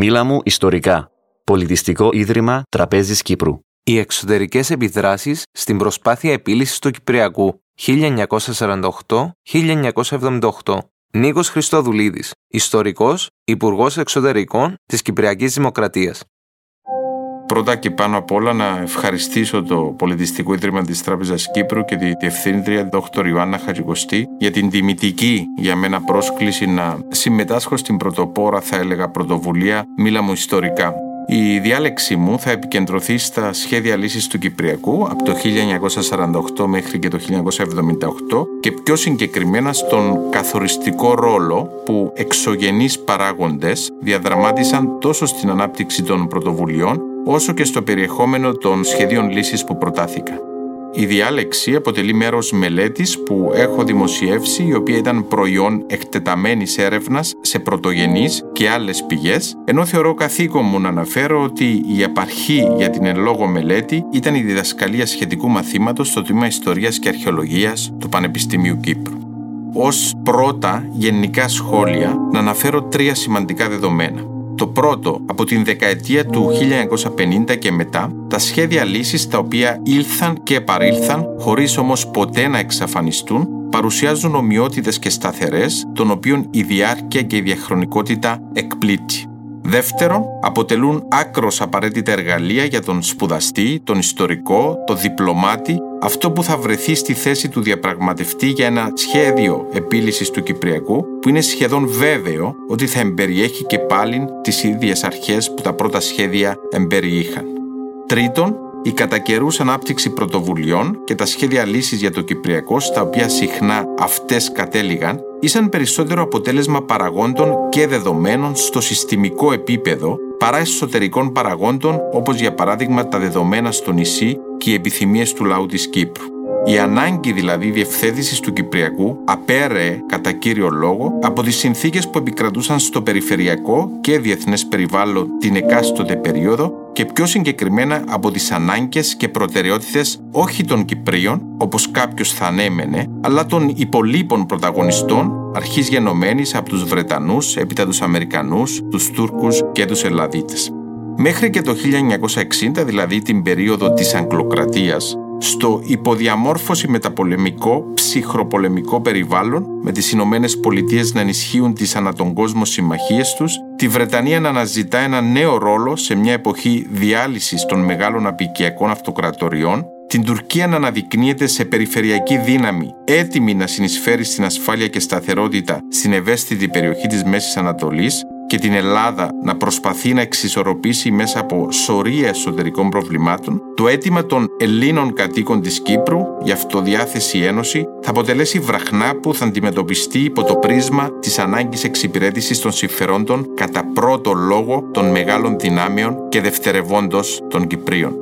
Μίλα μου ιστορικά. Πολιτιστικό Ίδρυμα Τραπέζης Κύπρου. Οι εξωτερικές επιδράσεις στην προσπάθεια επίλυσης του Κυπριακού 1948-1978. Νίκος Χριστόδουλίδης, ιστορικός, Υπουργός Εξωτερικών της Κυπριακής Δημοκρατίας. Πρώτα και πάνω απ' όλα να ευχαριστήσω το Πολιτιστικό Ίδρυμα της Τράπεζας Κύπρου και τη Διευθύντρια Δ. Ιωάννα Χατζικοστή για την τιμητική για μένα πρόσκληση να συμμετάσχω στην πρωτοπόρα θα έλεγα πρωτοβουλία «Μίλα μου ιστορικά» Η διάλεξή μου θα επικεντρωθεί στα σχέδια λύσης του Κυπριακού από το 1948 μέχρι και το 1978 και πιο συγκεκριμένα στον καθοριστικό ρόλο που εξωγενείς παράγοντες διαδραμάτισαν τόσο στην ανάπτυξη των πρωτοβουλειών όσο και στο περιεχόμενο των σχεδίων λύσης που προτάθηκαν. Η διάλεξη αποτελεί μέρος μελέτης που έχω δημοσιεύσει η οποία ήταν προϊόν εκτεταμένης έρευνας σε πρωτογενείς και άλλες πηγές ενώ θεωρώ καθήκον μου να αναφέρω ότι η απαρχή για την εν λόγω μελέτη ήταν η διδασκαλία σχετικού μαθήματος στο τμήμα Ιστορίας και Αρχαιολογίας του Πανεπιστημίου Κύπρου. Ως πρώτα γενικά σχόλια να αναφέρω τρία σημαντικά δεδομένα. Το πρώτο, από την δεκαετία του 1950 και μετά, τα σχέδια λύσης τα οποία ήλθαν και επαρήλθαν, χωρίς όμως ποτέ να εξαφανιστούν, παρουσιάζουν ομοιότητες και σταθερές, των οποίων η διάρκεια και η διαχρονικότητα εκπλήττει. Δεύτερον, αποτελούν άκρος απαραίτητα εργαλεία για τον σπουδαστή, τον ιστορικό, τον διπλωμάτη, αυτό που θα βρεθεί στη θέση του διαπραγματευτή για ένα σχέδιο επίλυσης του Κυπριακού, που είναι σχεδόν βέβαιο ότι θα εμπεριέχει και πάλι τις ίδιες αρχές που τα πρώτα σχέδια εμπεριείχαν. Τρίτον, η κατά καιρούς ανάπτυξη πρωτοβουλειών και τα σχέδια λύσης για το Κυπριακό, στα οποία συχνά αυτές κατέληγαν, ήσαν περισσότερο αποτέλεσμα παραγόντων και δεδομένων στο συστημικό επίπεδο παρά εσωτερικών παραγόντων όπως για παράδειγμα τα δεδομένα στο νησί και οι επιθυμίες του λαού της Κύπρου. Η ανάγκη δηλαδή διευθέτησης του Κυπριακού απέρεε κατά κύριο λόγο από τις συνθήκες που επικρατούσαν στο περιφερειακό και διεθνές περιβάλλον την εκάστοτε περίοδο και πιο συγκεκριμένα από τις ανάγκες και προτεραιότητες όχι των Κυπρίων, όπως κάποιος θα ανέμενε, αλλά των υπολείπων πρωταγωνιστών, αρχής γενομένης από τους Βρετανούς, έπειτα τους Αμερικανούς, τους Τούρκους και τους Ελλαδίτες. Μέχρι και το 1960, δηλαδή την περίοδο της Αγγλοκρατίας, στο υποδιαμόρφωση μεταπολεμικό, ψυχροπολεμικό περιβάλλον, με τις Ηνωμένες Πολιτείες να ενισχύουν τις ανά τον κόσμο συμμαχίες τους, τη Βρετανία να αναζητά ένα νέο ρόλο σε μια εποχή διάλυσης των μεγάλων απικιακών αυτοκρατοριών, την Τουρκία να αναδεικνύεται σε περιφερειακή δύναμη, έτοιμη να συνεισφέρει στην ασφάλεια και σταθερότητα στην ευαίσθητη περιοχή της Μέσης Ανατολής, και την Ελλάδα να προσπαθεί να εξισορροπήσει μέσα από σωρία εσωτερικών προβλημάτων, το αίτημα των Ελλήνων κατοίκων της Κύπρου για αυτοδιάθεση ένωση θα αποτελέσει βραχνά που θα αντιμετωπιστεί υπό το πρίσμα της ανάγκης εξυπηρέτησης των συμφερόντων κατά πρώτο λόγο των μεγάλων δυνάμεων και δευτερευόντως των Κυπρίων.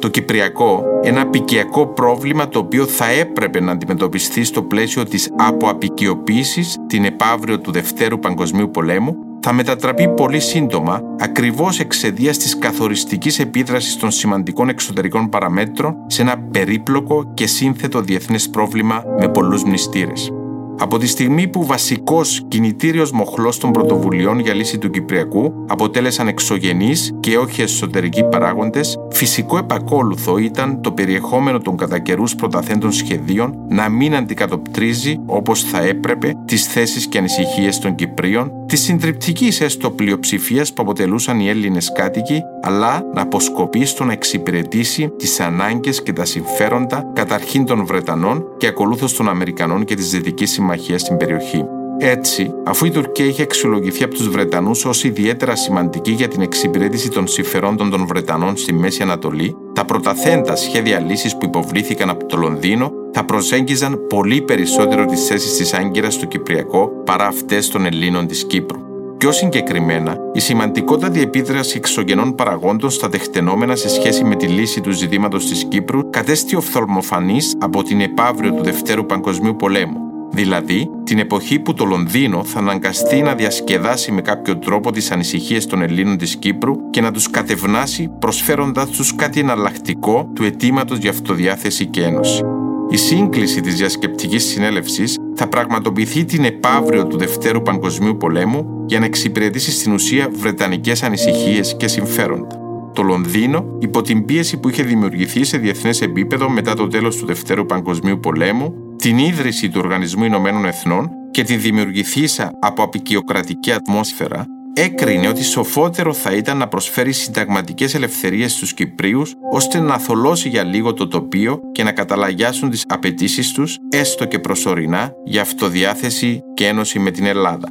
Το Κυπριακό, ένα απικιακό πρόβλημα το οποίο θα έπρεπε να αντιμετωπιστεί στο πλαίσιο της αποαπικιοποίησης την επαύριο του Δευτέρου Παγκοσμίου Πολέμου, θα μετατραπεί πολύ σύντομα ακριβώς εξαιτίας της καθοριστικής επίδρασης των σημαντικών εξωτερικών παραμέτρων σε ένα περίπλοκο και σύνθετο διεθνές πρόβλημα με πολλούς μνηστήρες. Από τη στιγμή που βασικός κινητήριος μοχλός των πρωτοβουλειών για λύση του Κυπριακού αποτέλεσαν εξωγενείς και όχι εσωτερικοί παράγοντες, φυσικό επακόλουθο ήταν το περιεχόμενο των κατά καιρού πρωταθέντων σχεδίων να μην αντικατοπτρίζει όπως θα έπρεπε τις θέσεις και ανησυχίες των Κυπρίων, τη συντριπτικής έστω πλειοψηφίας που αποτελούσαν οι Έλληνες κάτοικοι, αλλά να αποσκοπεί στο να εξυπηρετήσει τις ανάγκες και τα συμφέροντα καταρχήν των Βρετανών και ακολούθως των Αμερικανών και της Δυτικής Συμμαχία στην περιοχή. Έτσι, αφού η Τουρκία είχε αξιολογηθεί από τους Βρετανούς ως ιδιαίτερα σημαντική για την εξυπηρέτηση των συμφερόντων των Βρετανών στη Μέση Ανατολή, τα πρωταθέντα σχέδια λύσης που υποβλήθηκαν από το Λονδίνο θα προσέγγιζαν πολύ περισσότερο τις θέσεις της Άγκυρας στο Κυπριακό παρά αυτές των Ελλήνων της Κύπρου. Πιο συγκεκριμένα, η σημαντικότατη επίδραση εξωγενών παραγόντων στα τεχτενόμενα σε σχέση με τη λύση του ζητήματος της Κύπρου κατέστη οφθαλμοφανής από την επαύριο του Δευτέρου Παγκοσμίου Πολέμου δηλαδή την εποχή που το Λονδίνο θα αναγκαστεί να διασκεδάσει με κάποιο τρόπο τις ανησυχίες των Ελλήνων της Κύπρου και να τους κατευνάσει προσφέροντας τους κάτι εναλλακτικό του αιτήματος για αυτοδιάθεση και ένωση. Η σύγκληση της διασκεπτικής συνέλευσης θα πραγματοποιηθεί την επαύριο του Δευτέρου Παγκοσμίου Πολέμου για να εξυπηρετήσει στην ουσία βρετανικές ανησυχίες και συμφέροντα. Το Λονδίνο, υπό την πίεση που είχε δημιουργηθεί σε διεθνές επίπεδο μετά το τέλος του Δευτέρου Παγκοσμίου Πολέμου, την ίδρυση του Οργανισμού Ηνωμένων Εθνών και τη δημιουργηθήσα από απεικιοκρατική ατμόσφαιρα, έκρινε ότι σοφότερο θα ήταν να προσφέρει συνταγματικές ελευθερίες στους Κυπρίους ώστε να θολώσει για λίγο το τοπίο και να καταλαγιάσουν τις απαιτήσεις τους, έστω και προσωρινά, για αυτοδιάθεση και ένωση με την Ελλάδα.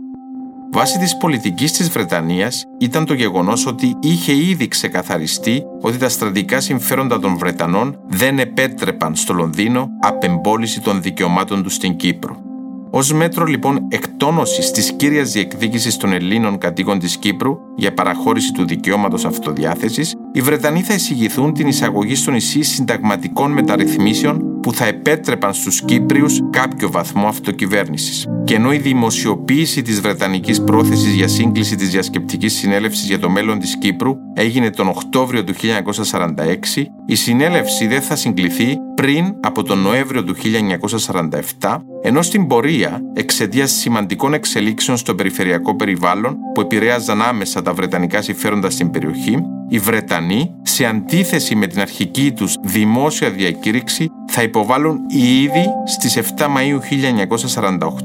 Βάση της πολιτικής της Βρετανίας ήταν το γεγονός ότι είχε ήδη ξεκαθαριστεί ότι τα στρατικά συμφέροντα των Βρετανών δεν επέτρεπαν στο Λονδίνο απεμπόληση των δικαιωμάτων τους στην Κύπρο. Ω μέτρο λοιπόν εκτόνωσης της κύριας διεκδίκησης των Ελλήνων κατοίκων της Κύπρου για παραχώρηση του δικαιώματος αυτοδιάθεσης, οι Βρετανοί θα εισηγηθούν την εισαγωγή στο νησί συνταγματικών μεταρρυθμίσεων που θα επέτρεπαν στους Κύπριους κάποιο βαθμό αυτοκυβέρνησης. Και ενώ η δημοσιοποίηση της Βρετανικής πρόθεσης για σύγκληση της διασκεπτικής συνέλευσης για το μέλλον της Κύπρου έγινε τον Οκτώβριο του 1946, η συνέλευση δεν θα συγκληθεί πριν από τον Νοέμβριο του 1947, ενώ στην πορεία, εξαιτίας σημαντικών εξελίξεων στο περιφερειακό περιβάλλον που επηρέαζαν άμεσα τα βρετανικά συμφέροντα στην περιοχή, οι Βρετανοί, σε αντίθεση με την αρχική τους δημόσια διακήρυξη, θα υποβάλουν ήδη στις 7 Μαΐου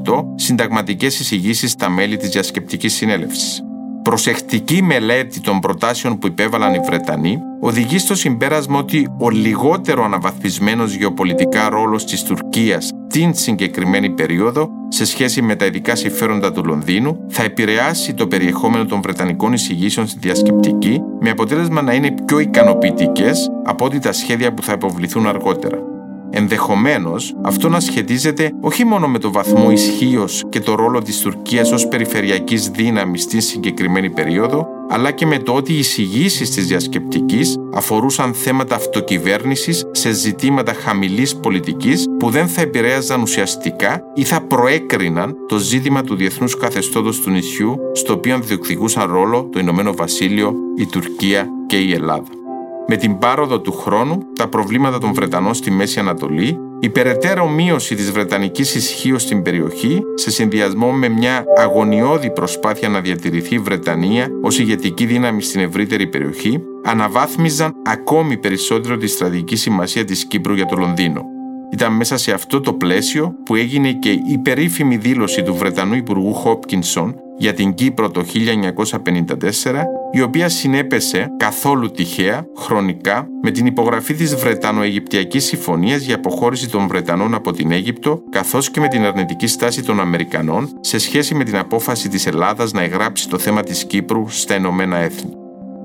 1948 συνταγματικές εισηγήσεις στα μέλη της Διασκεπτικής Συνέλευσης. Προσεκτική μελέτη των προτάσεων που υπέβαλαν οι Βρετανοί οδηγεί στο συμπέρασμα ότι ο λιγότερο αναβαθμισμένος γεωπολιτικά ρόλος της Τουρκίας την συγκεκριμένη περίοδο σε σχέση με τα ειδικά συμφέροντα του Λονδίνου θα επηρεάσει το περιεχόμενο των Βρετανικών εισηγήσεων στη διασκεπτική με αποτέλεσμα να είναι πιο ικανοποιητικές από ό,τι τα σχέδια που θα υποβληθούν αργότερα. Ενδεχομένως, αυτό να σχετίζεται όχι μόνο με το βαθμό ισχύως και το ρόλο της Τουρκίας ως περιφερειακής δύναμης στη συγκεκριμένη περίοδο, αλλά και με το ότι οι εισηγήσεις της διασκεπτικής αφορούσαν θέματα αυτοκυβέρνησης σε ζητήματα χαμηλής πολιτικής που δεν θα επηρέαζαν ουσιαστικά ή θα προέκριναν το ζήτημα του διεθνούς καθεστώτος του νησιού, στο οποίο διεκδικούσαν ρόλο το Ηνωμένο Βασίλειο, η Τουρκία και η Ελλάδα. Με την πάροδο του χρόνου, τα προβλήματα των Βρετανών στη Μέση Ανατολή, η περαιτέρω μείωση της Βρετανικής ισχύω στην περιοχή, σε συνδυασμό με μια αγωνιώδη προσπάθεια να διατηρηθεί η Βρετανία ως ηγετική δύναμη στην ευρύτερη περιοχή, αναβάθμιζαν ακόμη περισσότερο τη στρατηγική σημασία της Κύπρου για το Λονδίνο. Ήταν μέσα σε αυτό το πλαίσιο που έγινε και η περίφημη δήλωση του Βρετανού Υπουργού Χόπκινσον για την Κύπρο το 1954, η οποία συνέπεσε καθόλου τυχαία, χρονικά, με την υπογραφή της Βρετανο-Αιγυπτιακής Συμφωνίας για αποχώρηση των Βρετανών από την Αίγυπτο, καθώς και με την αρνητική στάση των Αμερικανών σε σχέση με την απόφαση της Ελλάδας να εγγράψει το θέμα της Κύπρου στα Ηνωμένα Έθνη.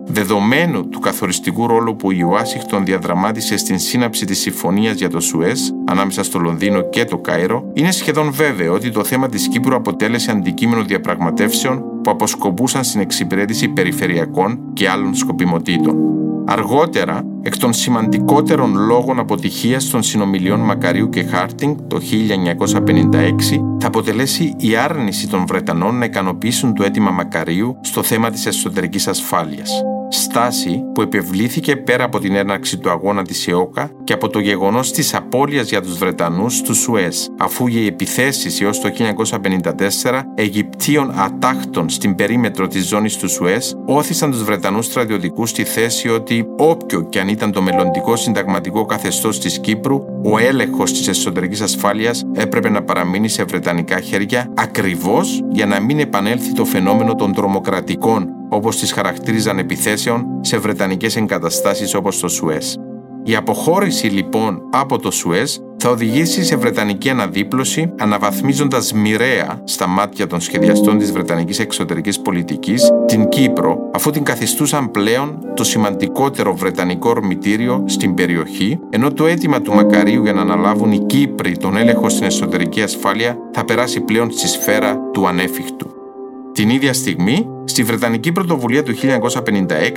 Δεδομένου του καθοριστικού ρόλου που η Ουάσιγκτον διαδραμάτισε στην σύναψη της συμφωνίας για το Σουέζ ανάμεσα στο Λονδίνο και το Κάιρο, είναι σχεδόν βέβαιο ότι το θέμα της Κύπρου αποτέλεσε αντικείμενο διαπραγματεύσεων που αποσκοπούσαν στην εξυπηρέτηση περιφερειακών και άλλων σκοπιμοτήτων. Αργότερα, εκ των σημαντικότερων λόγων αποτυχίας των συνομιλιών Μακαρίου και Χάρτινγκ το 1956 θα αποτελέσει η άρνηση των Βρετανών να ικανοποιήσουν το αίτημα Μακαρίου στο θέμα της εσωτερικής ασφάλειας στάση που επιβλήθηκε πέρα από την έναρξη του αγώνα της ΕΟΚΑ και από το γεγονός της απώλειας για τους Βρετανούς του Σουέζ, αφού οι επιθέσεις έως το 1954 Αιγυπτίων ατάχτων στην περίμετρο της ζώνης του Σουέζ όθησαν τους Βρετανούς στρατιωτικούς στη θέση ότι όποιο και αν ήταν το μελλοντικό συνταγματικό καθεστώς της Κύπρου, ο έλεγχος της εσωτερικής ασφάλειας έπρεπε να παραμείνει σε βρετανικά χέρια ακριβώς για να μην επανέλθει το φαινόμενο των τρομοκρατικών όπως τις χαρακτήριζαν επιθέσεων σε βρετανικές εγκαταστάσεις όπως το Σουέζ. Η αποχώρηση λοιπόν από το Σουέζ θα οδηγήσει σε βρετανική αναδίπλωση, αναβαθμίζοντας μοιραία στα μάτια των σχεδιαστών της βρετανικής εξωτερικής πολιτικής την Κύπρο, αφού την καθιστούσαν πλέον το σημαντικότερο βρετανικό ορμητήριο στην περιοχή, ενώ το αίτημα του Μακαρίου για να αναλάβουν οι Κύπροι τον έλεγχο στην εσωτερική ασφάλεια θα περάσει πλέον στη σφαίρα του ανέφικτου. Την ίδια στιγμή, στη Βρετανική Πρωτοβουλία του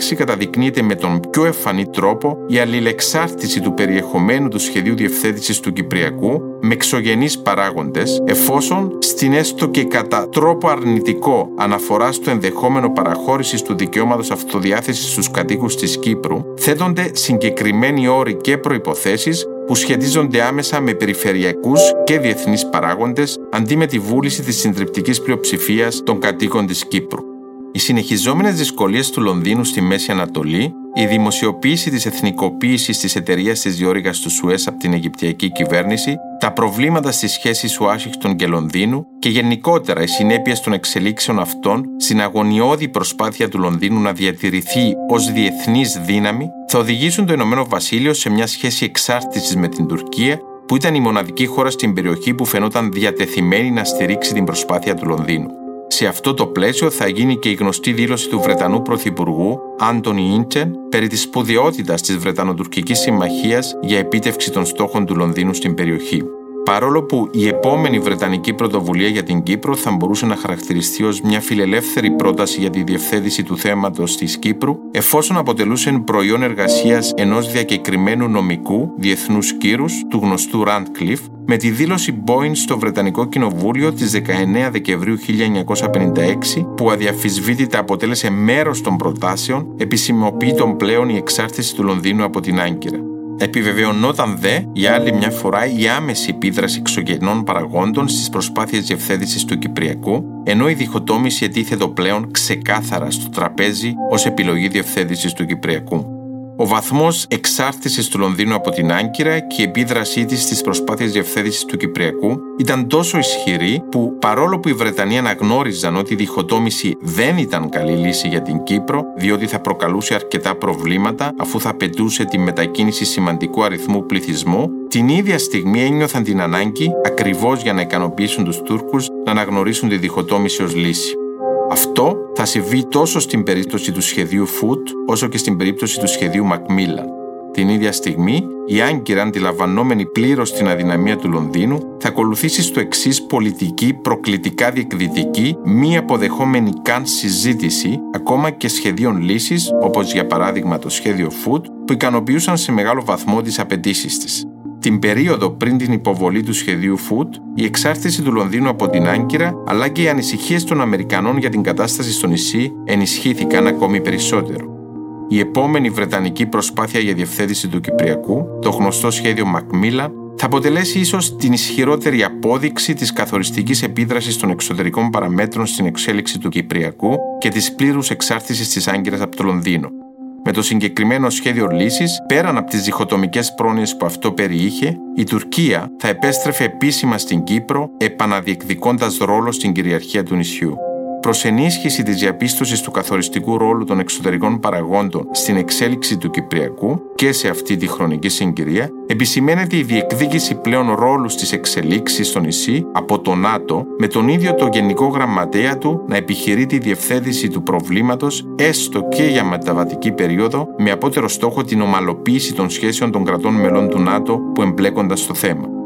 1956 καταδεικνύεται με τον πιο εφανή τρόπο η αλληλεξάρτηση του περιεχομένου του σχεδίου διευθέτησης του Κυπριακού με εξωγενείς παράγοντες, εφόσον στην έστω και κατά τρόπο αρνητικό αναφορά στο ενδεχόμενο παραχώρησης του δικαιώματος αυτοδιάθεσης στους κατοίκους της Κύπρου, θέτονται συγκεκριμένοι όροι και προϋποθέσεις που σχετίζονται άμεσα με περιφερειακούς και διεθνείς παράγοντες αντί με τη βούληση της συντριπτικής πλειοψηφίας των κατοίκων της Κύπρου. Οι συνεχιζόμενες δυσκολίες του Λονδίνου στη Μέση Ανατολή, η δημοσιοποίηση της εθνικοποίησης της εταιρείας της διόρυγας του Σουές από την Αιγυπτιακή κυβέρνηση, τα προβλήματα στις σχέσεις Ουάσιγκτον και Λονδίνου και γενικότερα οι συνέπειες των εξελίξεων αυτών στην αγωνιώδη προσπάθεια του Λονδίνου να διατηρηθεί ως διεθνής δύναμη, θα οδηγήσουν το Ηνωμένο Βασίλειο σε μια σχέση εξάρτησης με την Τουρκία που ήταν η μοναδική χώρα στην περιοχή που φαινόταν διατεθειμένη να στηρίξει την προσπάθεια του Λονδίνου. Σε αυτό το πλαίσιο θα γίνει και η γνωστή δήλωση του Βρετανού Πρωθυπουργού Άντωνι Ίντσεν περί της σπουδαιότητας της Βρετανοτουρκικής Συμμαχίας για επίτευξη των στόχων του Λονδίνου στην περιοχή παρόλο που η επόμενη Βρετανική πρωτοβουλία για την Κύπρο θα μπορούσε να χαρακτηριστεί ως μια φιλελεύθερη πρόταση για τη διευθέτηση του θέματος της Κύπρου, εφόσον αποτελούσε προϊόν εργασίας ενός διακεκριμένου νομικού διεθνούς κύρους του γνωστού Ραντκλιφ, με τη δήλωση Boeing στο Βρετανικό Κοινοβούλιο της 19 Δεκεμβρίου 1956 που αδιαφυσβήτητα αποτέλεσε μέρος των προτάσεων επισημοποιεί πλέον η εξάρτηση του Λονδίνου από την Άγκυρα. Επιβεβαιωνόταν δε για άλλη μια φορά η άμεση επίδραση εξωγενών παραγόντων στις προσπάθειες διευθέτησης του Κυπριακού, ενώ η διχοτόμηση ετίθετο πλέον ξεκάθαρα στο τραπέζι ως επιλογή διευθέτησης του Κυπριακού. Ο βαθμός εξάρτησης του Λονδίνου από την Άγκυρα και η επίδρασή της στις προσπάθειες διευθέτησης του Κυπριακού ήταν τόσο ισχυρή που παρόλο που οι Βρετανοί αναγνώριζαν ότι η διχοτόμηση δεν ήταν καλή λύση για την Κύπρο, διότι θα προκαλούσε αρκετά προβλήματα αφού θα απαιτούσε τη μετακίνηση σημαντικού αριθμού πληθυσμού, την ίδια στιγμή ένιωθαν την ανάγκη, ακριβώς για να ικανοποιήσουν τους Τούρκους, να αναγνωρίσουν τη διχοτόμηση ως λύση. Αυτό θα συμβεί τόσο στην περίπτωση του σχεδίου Foot όσο και στην περίπτωση του σχεδίου Macmillan. Την ίδια στιγμή, η Άγκυρα, αντιλαμβανόμενη πλήρως την αδυναμία του Λονδίνου, θα ακολουθήσει στο εξής πολιτική, προκλητικά διεκδυτική, μη αποδεχόμενη καν συζήτηση, ακόμα και σχεδίων λύσης, όπως για παράδειγμα το σχέδιο Foot, που ικανοποιούσαν σε μεγάλο βαθμό τις απαιτήσεις της. Την περίοδο πριν την υποβολή του σχεδίου Food, η εξάρτηση του Λονδίνου από την Άγκυρα αλλά και οι ανησυχίες των Αμερικανών για την κατάσταση στο νησί ενισχύθηκαν ακόμη περισσότερο. Η επόμενη βρετανική προσπάθεια για διευθέτηση του Κυπριακού, το γνωστό σχέδιο Μακμίλα, θα αποτελέσει ίσως την ισχυρότερη απόδειξη της καθοριστικής επίδρασης των εξωτερικών παραμέτρων στην εξέλιξη του Κυπριακού και της πλήρους εξάρτησης της Άγκυρας από το Λονδίνο. Με το συγκεκριμένο σχέδιο λύσης, πέραν από τις διχοτομικές πρόνοιες που αυτό περιείχε, η Τουρκία θα επέστρεφε επίσημα στην Κύπρο, επαναδιεκδικώντας ρόλο στην κυριαρχία του νησιού. Προς ενίσχυση της διαπίστωσης του καθοριστικού ρόλου των εξωτερικών παραγόντων στην εξέλιξη του Κυπριακού και σε αυτή τη χρονική συγκυρία, επισημαίνεται η διεκδίκηση πλέον ρόλου στις εξελίξεις στο νησί από το ΝΑΤΟ, με τον ίδιο το Γενικό Γραμματέα του να επιχειρεί τη διευθέτηση του προβλήματος έστω και για μεταβατική περίοδο, με απότερο στόχο την ομαλοποίηση των σχέσεων των κρατών μελών του ΝΑΤΟ που εμπλέκονταν στο θέμα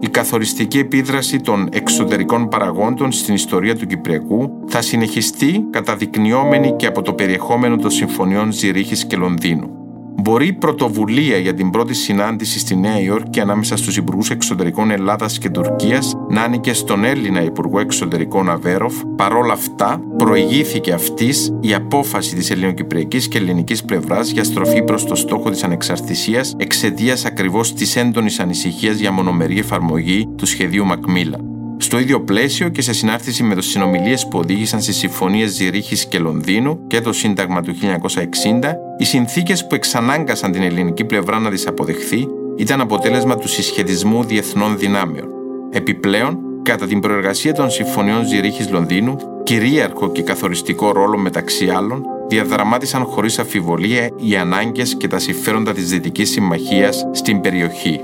η καθοριστική επίδραση των εξωτερικών παραγόντων στην ιστορία του Κυπριακού θα συνεχιστεί καταδεικνυόμενη και από το περιεχόμενο των συμφωνιών Ζηρίχης και Λονδίνου. Μπορεί η πρωτοβουλία για την πρώτη συνάντηση στη Νέα Υόρκη ανάμεσα στους Υπουργούς Εξωτερικών Ελλάδας και Τουρκίας να άνοιγε στον Έλληνα Υπουργό Εξωτερικών Αβέροφ, παρόλα αυτά προηγήθηκε αυτής η απόφαση της ελληνοκυπριακής και ελληνικής πλευράς για στροφή προς το στόχο της ανεξαρτησίας εξαιτίας ακριβώς της έντονης ανησυχίας για μονομερή εφαρμογή του σχεδίου Μακμίλα. Στο ίδιο πλαίσιο και σε συνάρτηση με τις συνομιλίες που οδήγησαν στις συμφωνίες Ζηρίχης και Λονδίνου και το Σύνταγμα του 1960, οι συνθήκες που εξανάγκασαν την ελληνική πλευρά να τις αποδεχθεί ήταν αποτέλεσμα του συσχετισμού διεθνών δυνάμεων. Επιπλέον, κατά την προεργασία των συμφωνιών Ζηρίχης Λονδίνου, κυρίαρχο και καθοριστικό ρόλο μεταξύ άλλων διαδραμάτισαν χωρίς αφιβολία οι ανάγκες και τα συμφέροντα της Δυτικής Συμμαχίας στην περιοχή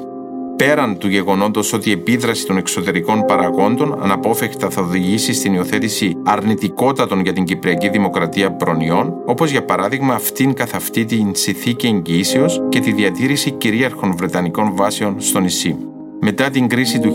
πέραν του γεγονότος ότι η επίδραση των εξωτερικών παραγόντων αναπόφευκτα θα οδηγήσει στην υιοθέτηση αρνητικότατων για την Κυπριακή Δημοκρατία προνοιών, όπως για παράδειγμα αυτήν καθ' αυτή την συνθήκη εγγυήσεως και τη διατήρηση κυρίαρχων Βρετανικών βάσεων στο νησί μετά την κρίση του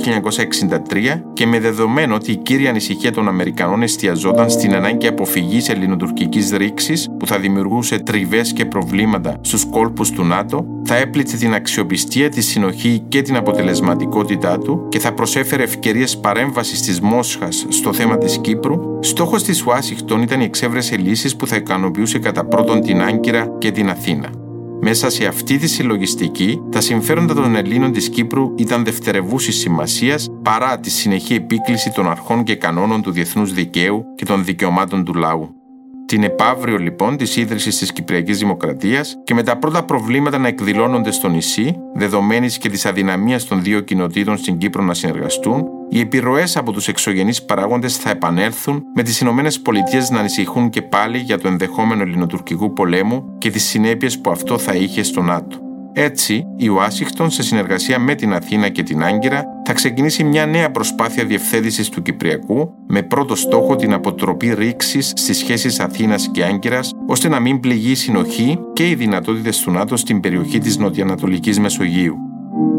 1963 και με δεδομένο ότι η κύρια ανησυχία των Αμερικανών εστιαζόταν στην ανάγκη αποφυγής ελληνοτουρκικής ρήξης που θα δημιουργούσε τριβές και προβλήματα στους κόλπους του ΝΑΤΟ, θα έπληξε την αξιοπιστία, τη συνοχή και την αποτελεσματικότητά του και θα προσέφερε ευκαιρίες παρέμβασης της Μόσχας στο θέμα της Κύπρου, στόχος της Ουάσιγκτον ήταν η εξέβρεση λύσης που θα ικανοποιούσε κατά πρώτον την Άγκυρα και την Αθήνα. Μέσα σε αυτή τη συλλογιστική, τα συμφέροντα των Ελλήνων της Κύπρου ήταν δευτερευούσης σημασίας παρά τη συνεχή επίκληση των αρχών και κανόνων του διεθνούς δικαίου και των δικαιωμάτων του λαού. Την επαύριο λοιπόν της ίδρυσης της Κυπριακής Δημοκρατίας και με τα πρώτα προβλήματα να εκδηλώνονται στο νησί, δεδομένης και της αδυναμίας των δύο κοινοτήτων στην Κύπρο να συνεργαστούν, οι επιρροές από τους εξωγενείς παράγοντες θα επανέλθουν, με τις Ηνωμένες Πολιτείες να ανησυχούν και πάλι για το ενδεχόμενο ελληνοτουρκικού πολέμου και τις συνέπειες που αυτό θα είχε στο ΝΑΤΟ. Έτσι, η Ουάσιγκτον, σε συνεργασία με την Αθήνα και την Άγκυρα, θα ξεκινήσει μια νέα προσπάθεια διευθέτησης του Κυπριακού, με πρώτο στόχο την αποτροπή ρήξης στις σχέσεις Αθήνας και Άγκυρας, ώστε να μην πληγεί η συνοχή και οι δυνατότητες του ΝΑΤΟ στην περιοχή της Νοτιοανατολικής Μεσογείου.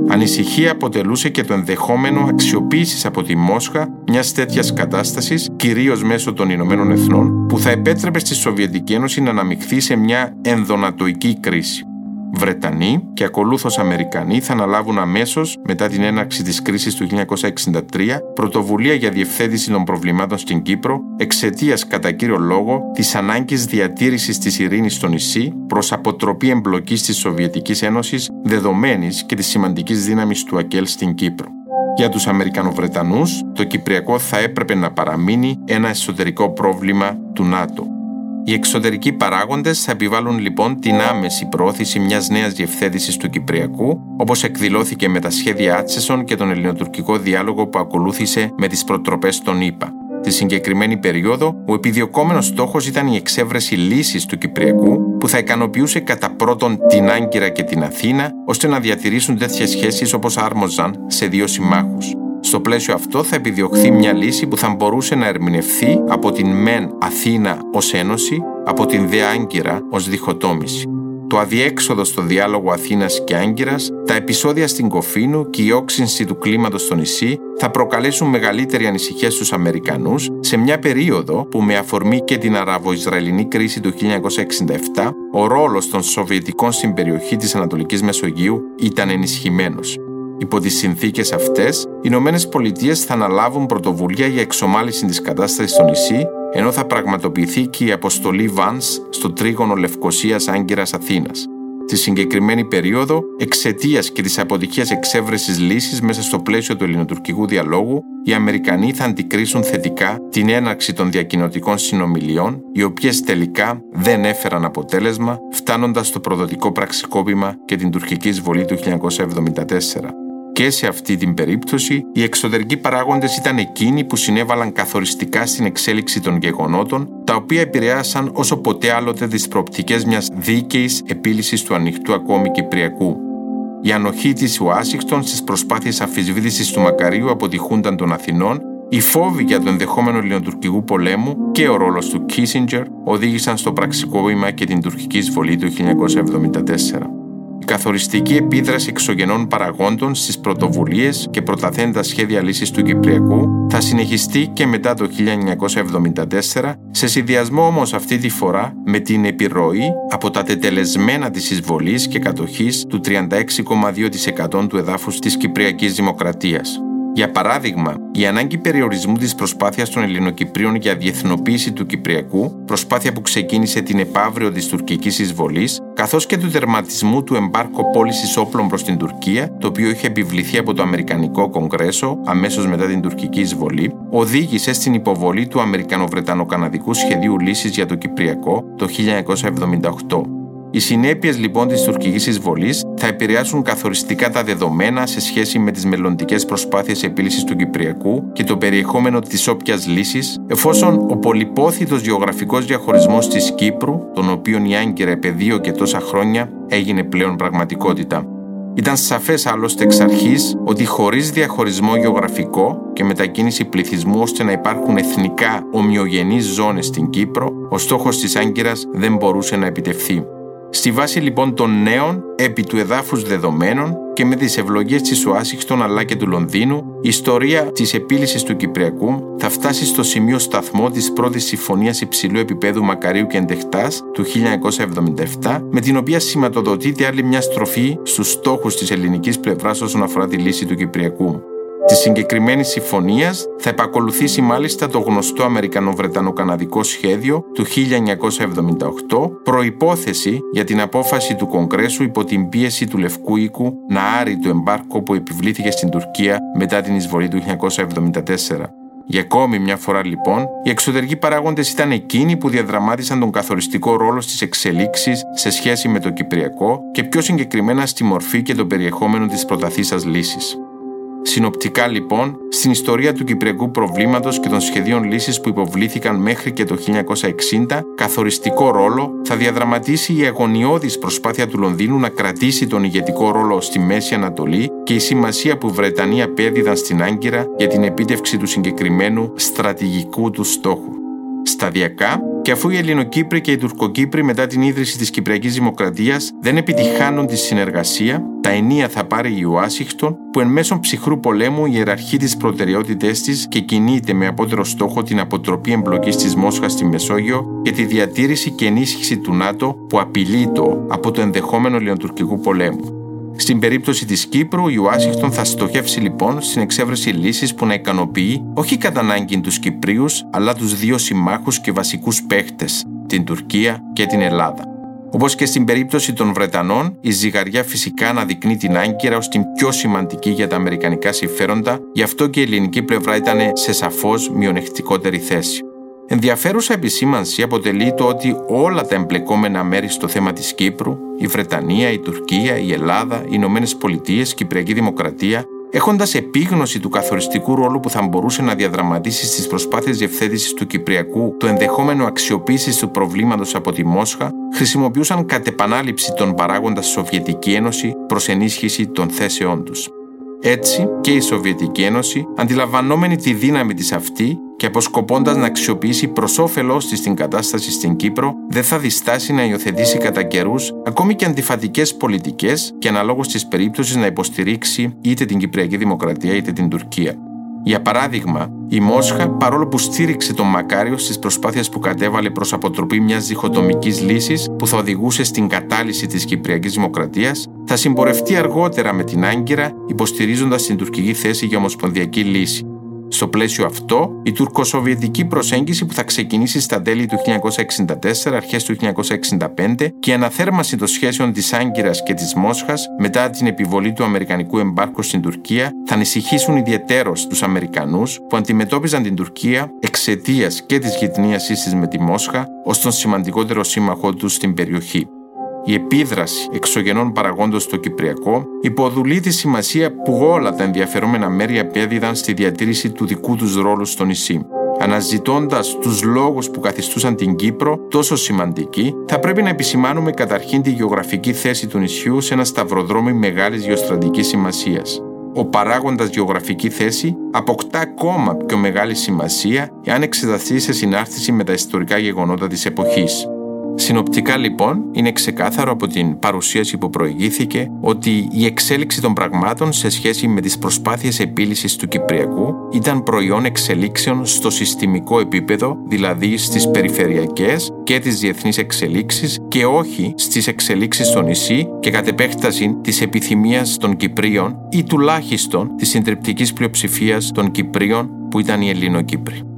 Ανησυχία αποτελούσε και το ενδεχόμενο αξιοποίησης από τη Μόσχα μιας τέτοιας κατάστασης, κυρίως μέσω των Ηνωμένων Εθνών, που θα επέτρεπε στη Σοβιετική Ένωση να αναμειχθεί σε μια ενδονατοική κρίση. Βρετανοί και ακολούθως Αμερικανοί θα αναλάβουν αμέσως μετά την έναρξη της κρίσης του 1963 πρωτοβουλία για διευθέτηση των προβλημάτων στην Κύπρο εξαιτίας κατά κύριο λόγο της ανάγκης διατήρησης της ειρήνης στο νησί προς αποτροπή εμπλοκής της Σοβιετικής Ένωσης δεδομένης και της σημαντικής δύναμης του ΑΚΕΛ στην Κύπρο. Για τους Αμερικανοβρετανούς, το Κυπριακό θα έπρεπε να παραμείνει ένα εσωτερικό πρόβλημα του ΝΑΤΟ. Οι εξωτερικοί παράγοντες θα επιβάλλουν λοιπόν την άμεση πρόθεση μιας νέας διευθέτησης του Κυπριακού, όπως εκδηλώθηκε με τα σχέδια Άτσεσον και τον ελληνοτουρκικό διάλογο που ακολούθησε με τις προτροπές των ΗΠΑ. Τη συγκεκριμένη περίοδο, ο επιδιωκόμενος στόχος ήταν η εξέβρεση λύσης του Κυπριακού που θα ικανοποιούσε κατά πρώτον την Άγκυρα και την Αθήνα, ώστε να διατηρήσουν τέτοιες σχέσεις όπως άρμοζαν σε δύο συμμάχους. Στο πλαίσιο αυτό θα επιδιωχθεί μια λύση που θα μπορούσε να ερμηνευθεί από την ΜΕΝ Αθήνα ως ένωση, από την ΔΕ Άγκυρα ως διχοτόμηση. Το αδιέξοδο στο διάλογο Αθήνας και Άγκυρας, τα επεισόδια στην Κοφίνου και η όξυνση του κλίματος στο νησί θα προκαλέσουν μεγαλύτερη ανησυχία στους Αμερικανούς σε μια περίοδο που με αφορμή και την Αραβο-Ισραηλινή κρίση του 1967 ο ρόλος των Σοβιετικών στην περιοχή της Ανατολικής Μεσογείου ήταν ενισχυμένος. Υπό τις συνθήκες αυτές, οι Ηνωμένες Πολιτείες θα αναλάβουν πρωτοβουλία για εξομάλυση της κατάστασης στο νησί, ενώ θα πραγματοποιηθεί και η αποστολή Vance στο τρίγωνο Λευκοσίας Άγκυρας Αθήνας. Στη συγκεκριμένη περίοδο, εξαιτίας και της αποτυχία εξέβρεσης λύσης μέσα στο πλαίσιο του ελληνοτουρκικού διαλόγου, οι Αμερικανοί θα αντικρίσουν θετικά την έναρξη των διακοινωτικών συνομιλιών, οι οποίες τελικά δεν έφεραν αποτέλεσμα, φτάνοντας στο προδοτικό πραξικόπημα και την τουρκική εισβολή του 1974. Και σε αυτή την περίπτωση, οι εξωτερικοί παράγοντες ήταν εκείνοι που συνέβαλαν καθοριστικά στην εξέλιξη των γεγονότων, τα οποία επηρεάσαν όσο ποτέ άλλοτε τις προοπτικές μιας δίκαιης επίλυσης του ανοιχτού ακόμη Κυπριακού. Η ανοχή της Ουάσιγκτον στις προσπάθειες αμφισβήτηση του Μακαρίου από τη Χούντα των Αθηνών, οι φόβοι για το ενδεχόμενο ελληνοτουρκικού πολέμου και ο ρόλος του Κίσιντζερ οδήγησαν στο πραξικόπημα και την τουρκική εισβολή του 1974 η καθοριστική επίδραση εξωγενών παραγόντων στις πρωτοβουλίες και προταθέντα σχέδια λύσης του Κυπριακού θα συνεχιστεί και μετά το 1974, σε συνδυασμό όμως αυτή τη φορά με την επιρροή από τα τετελεσμένα της εισβολής και κατοχής του 36,2% του εδάφους της Κυπριακής Δημοκρατίας. Για παράδειγμα, η ανάγκη περιορισμού της προσπάθειας των Ελληνοκυπρίων για διεθνοποίηση του Κυπριακού, προσπάθεια που ξεκίνησε την επαύριο της τουρκικής εισβολής, καθώς και του τερματισμού του εμπάρκο πώλησης όπλων προς την Τουρκία, το οποίο είχε επιβληθεί από το Αμερικανικό Κογκρέσο αμέσως μετά την τουρκική εισβολή, οδήγησε στην υποβολή του Αμερικανο-Βρετανο-Καναδικού Σχεδίου Λύσης για το Κυπριακό το 1978. Οι συνέπειες λοιπόν της τουρκικής εισβολής θα επηρεάσουν καθοριστικά τα δεδομένα σε σχέση με τις μελλοντικές προσπάθειες επίλυσης του Κυπριακού και το περιεχόμενο της όποιας λύσης, εφόσον ο πολυπόθητος γεωγραφικός διαχωρισμός της Κύπρου, τον οποίο η Άγκυρα επί δύο και τόσα χρόνια έγινε πλέον πραγματικότητα. Ήταν σαφές άλλωστε εξ αρχής ότι χωρίς διαχωρισμό γεωγραφικό και μετακίνηση πληθυσμού ώστε να υπάρχουν εθνικά ομοιογενείς ζώνες στην Κύπρο, ο στόχος της Άγκυρας δεν μπορούσε να επιτευχθεί. Στη βάση λοιπόν των νέων επί του εδάφους δεδομένων και με τις ευλογίες της Ουάσιχτον αλλά και του Λονδίνου, η ιστορία της επίλυσης του Κυπριακού θα φτάσει στο σημείο σταθμό της πρώτης συμφωνίας υψηλού επίπεδου Μακαρίου και Εντεχτάς του 1977, με την οποία σηματοδοτείται άλλη μια στροφή στους στόχους της ελληνικής πλευράς όσον αφορά τη λύση του Κυπριακού. Της συγκεκριμένης συμφωνίας θα επακολουθήσει μάλιστα το γνωστό Αμερικανο-Βρετανο-Καναδικό σχέδιο του 1978, προϋπόθεση για την απόφαση του Κογκρέσου υπό την πίεση του Λευκού Οίκου να άρει το εμπάρκο που επιβλήθηκε στην Τουρκία μετά την εισβολή του 1974. Για ακόμη μια φορά λοιπόν, οι εξωτερικοί παράγοντες ήταν εκείνοι που διαδραμάτισαν τον καθοριστικό ρόλο στις εξελίξεις σε σχέση με το Κυπριακό και πιο συγκεκριμένα στη μορφή και το περιεχόμενο της προταθήσας λύσης. Συνοπτικά λοιπόν, στην ιστορία του Κυπριακού προβλήματος και των σχεδίων λύσης που υποβλήθηκαν μέχρι και το 1960, καθοριστικό ρόλο θα διαδραματίσει η αγωνιώδης προσπάθεια του Λονδίνου να κρατήσει τον ηγετικό ρόλο στη Μέση Ανατολή και η σημασία που οι Βρετανοί απέδιδαν στην Άγκυρα για την επίτευξη του συγκεκριμένου στρατηγικού του στόχου. Σταδιακά, και αφού οι Ελληνοκύπροι και οι Τουρκοκύπροι μετά την ίδρυση της Κυπριακής Δημοκρατίας δεν επιτυχάνουν τη συνεργασία, τα ενία θα πάρει η Ουάσιχτον, που εν μέσω ψυχρού πολέμου ιεραρχεί τις προτεραιότητές της και κινείται με απότερο στόχο την αποτροπή εμπλοκής της Μόσχας στη Μεσόγειο και τη διατήρηση και ενίσχυση του ΝΑΤΟ που απειλεί το από το ενδεχόμενο λιοντουρκικού πολέμου. Στην περίπτωση της Κύπρου, η Ουάσιγκτον θα στοχεύσει λοιπόν στην εξέβρεση λύσης που να ικανοποιεί όχι κατά ανάγκη τους Κυπρίους, αλλά τους δύο συμμάχους και βασικούς παίχτες, την Τουρκία και την Ελλάδα. Όπως και στην περίπτωση των Βρετανών, η ζυγαριά φυσικά αναδεικνύει την Άγκυρα ως την πιο σημαντική για τα αμερικανικά συμφέροντα, γι' αυτό και η ελληνική πλευρά ήταν σε σαφώς μειονεκτικότερη θέση. Ενδιαφέρουσα επισήμανση αποτελεί το ότι όλα τα εμπλεκόμενα μέρη στο θέμα της Κύπρου, η Βρετανία, η Τουρκία, η Ελλάδα, οι Ηνωμένες Πολιτείες, η Κυπριακή Δημοκρατία, έχοντας επίγνωση του καθοριστικού ρόλου που θα μπορούσε να διαδραματίσει στις προσπάθειες διευθέτησης του Κυπριακού το ενδεχόμενο αξιοποίησης του προβλήματος από τη Μόσχα, χρησιμοποιούσαν κατ' επανάληψη τον παράγοντα Σοβιετική Ένωση προς ενίσχυση των θέσεών τους. Έτσι και η Σοβιετική Ένωση, αντιλαμβανόμενη τη δύναμη της αυτή και αποσκοπώντας να αξιοποιήσει προς όφελός της την κατάσταση στην Κύπρο, δεν θα διστάσει να υιοθετήσει κατά καιρούς ακόμη και αντιφατικές πολιτικές και αναλόγως της περίπτωσης να υποστηρίξει είτε την Κυπριακή Δημοκρατία είτε την Τουρκία. Για παράδειγμα, η Μόσχα, παρόλο που στήριξε τον Μακάριο στις προσπάθειες που κατέβαλε προς αποτροπή μιας διχοτομικής λύσης που θα οδηγούσε στην κατάλυση της Κυπριακής Δημοκρατίας, θα συμπορευτεί αργότερα με την Άγκυρα υποστηρίζοντας την τουρκική θέση για ομοσπονδιακή λύση. Στο πλαίσιο αυτό, η τουρκοσοβιετική προσέγγιση που θα ξεκινήσει στα τέλη του 1964, αρχές του 1965 και η αναθέρμανση των σχέσεων της Άγκυρας και της Μόσχας μετά την επιβολή του Αμερικανικού εμπάρκου στην Τουρκία θα ανησυχήσουν ιδιαίτερως τους Αμερικανούς που αντιμετώπιζαν την Τουρκία εξαιτίας και της γειτνίασής της με τη Μόσχα ως τον σημαντικότερο σύμμαχό τους στην περιοχή. Η επίδραση εξωγενών παραγόντων στο Κυπριακό υποδουλεί τη σημασία που όλα τα ενδιαφερόμενα μέρη απέδιδαν στη διατήρηση του δικού τους ρόλου στο νησί. Αναζητώντας τους λόγους που καθιστούσαν την Κύπρο τόσο σημαντική, θα πρέπει να επισημάνουμε καταρχήν τη γεωγραφική θέση του νησιού σε ένα σταυροδρόμι μεγάλης γεωστρατικής σημασίας. Ο παράγοντας γεωγραφική θέση αποκτά ακόμα πιο μεγάλη σημασία εάν εξεταστεί σε συνάρτηση με τα ιστορικά γεγονότα της εποχής. Συνοπτικά λοιπόν είναι ξεκάθαρο από την παρουσίαση που προηγήθηκε ότι η εξέλιξη των πραγμάτων σε σχέση με τις προσπάθειες επίλυσης του Κυπριακού ήταν προϊόν εξελίξεων στο συστημικό επίπεδο, δηλαδή στις περιφερειακές και τις διεθνείς εξελίξεις και όχι στις εξελίξεις στο νησί και κατ' επέκταση της επιθυμίας των Κυπρίων ή τουλάχιστον της συντριπτικής πλειοψηφίας των Κυπρίων που ήταν οι Ελληνοκύπροι.